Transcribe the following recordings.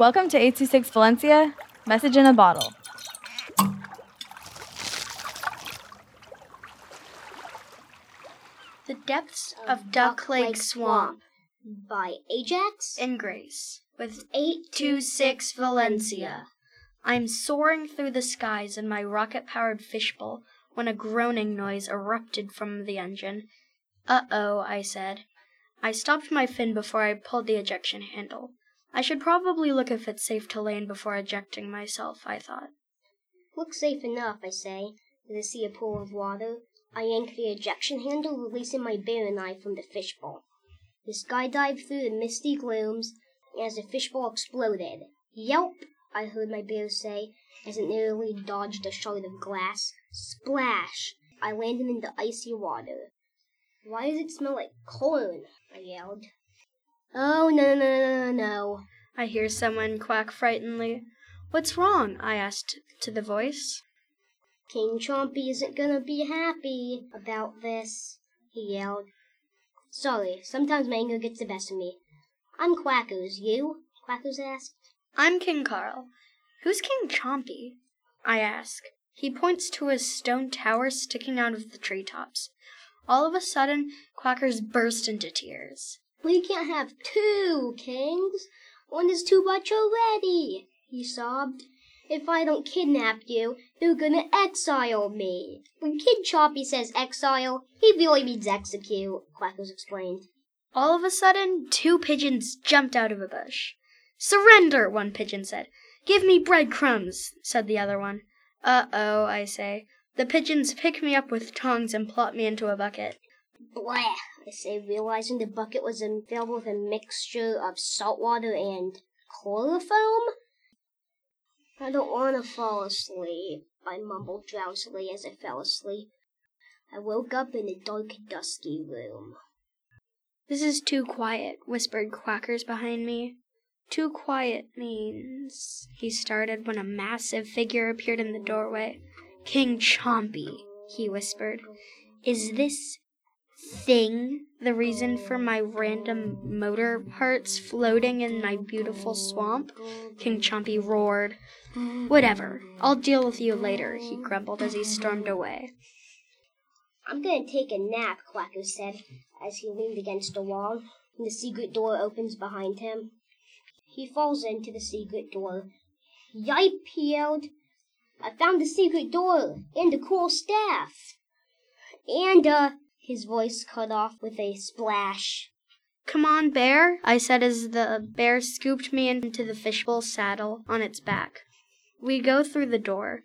Welcome to 826 Valencia, message in a bottle. The Depths of Duck Lake Swamp by Ajax and Grace with 826 Valencia. I'm soaring through the skies in my rocket powered fishbowl when a groaning noise erupted from the engine. Uh oh, I said. I stopped my fin before I pulled the ejection handle. I should probably look if it's safe to land before ejecting myself, I thought. Looks safe enough, I say, as I see a pool of water. I yank the ejection handle, releasing my bear knife from the fishbowl. The sky skydive through the misty glooms as the fishbowl exploded. Yelp! I heard my bear say as it nearly dodged a shard of glass. Splash! I landed in the icy water. Why does it smell like corn? I yelled. Oh, no, no, no, no, no. I hear someone quack frightenedly. What's wrong? I asked to the voice. King Chompy isn't gonna be happy about this, he yelled. Sorry, sometimes my anger gets the best of me. I'm Quackers, you? Quackers asked. I'm King Carl. Who's King Chompy? I ask. He points to a stone tower sticking out of the treetops. All of a sudden, Quackers burst into tears. We can't have two kings. One is too much already, he sobbed. If I don't kidnap you, they're gonna exile me. When Kid Chompy says exile, he really means execute, Quackers explained. All of a sudden, two pigeons jumped out of a bush. Surrender, one pigeon said. Give me breadcrumbs, said the other one. Uh oh, I say. The pigeons pick me up with tongs and plop me into a bucket. Blah, I say, realizing the bucket was filled with a mixture of salt water and chloroform. I don't want to fall asleep, I mumbled drowsily as I fell asleep. I woke up in a dark, dusky room. This is too quiet, whispered Quackers behind me. Too quiet means. He started when a massive figure appeared in the doorway. King Chompy, he whispered. Is this thing the reason for my random motor parts floating in my beautiful swamp? King Chompy roared. Whatever. I'll deal with you later, he grumbled as he stormed away. I'm going to take a nap, Quacker said as he leaned against a wall, and the secret door opens behind him. He falls into the secret door. Yipe, he yelled. I found the secret door and the cool staff. And, uh, his voice cut off with a splash. Come on, bear, I said as the bear scooped me into the fishbowl saddle on its back. We go through the door.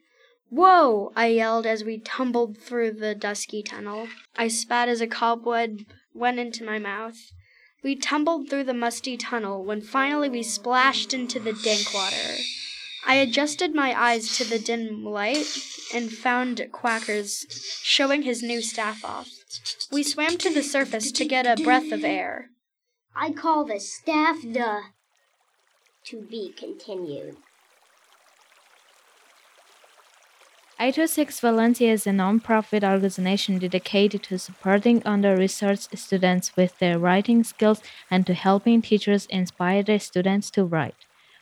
Whoa! I yelled as we tumbled through the dusky tunnel. I spat as a cobweb went into my mouth. We tumbled through the musty tunnel when finally we splashed into the dank water. I adjusted my eyes to the dim light and found Quackers showing his new staff off. We swam to the surface to get a breath of air. I call the staff the to be continued. 826 Valencia is a non-profit organization dedicated to supporting under-researched students with their writing skills and to helping teachers inspire their students to write.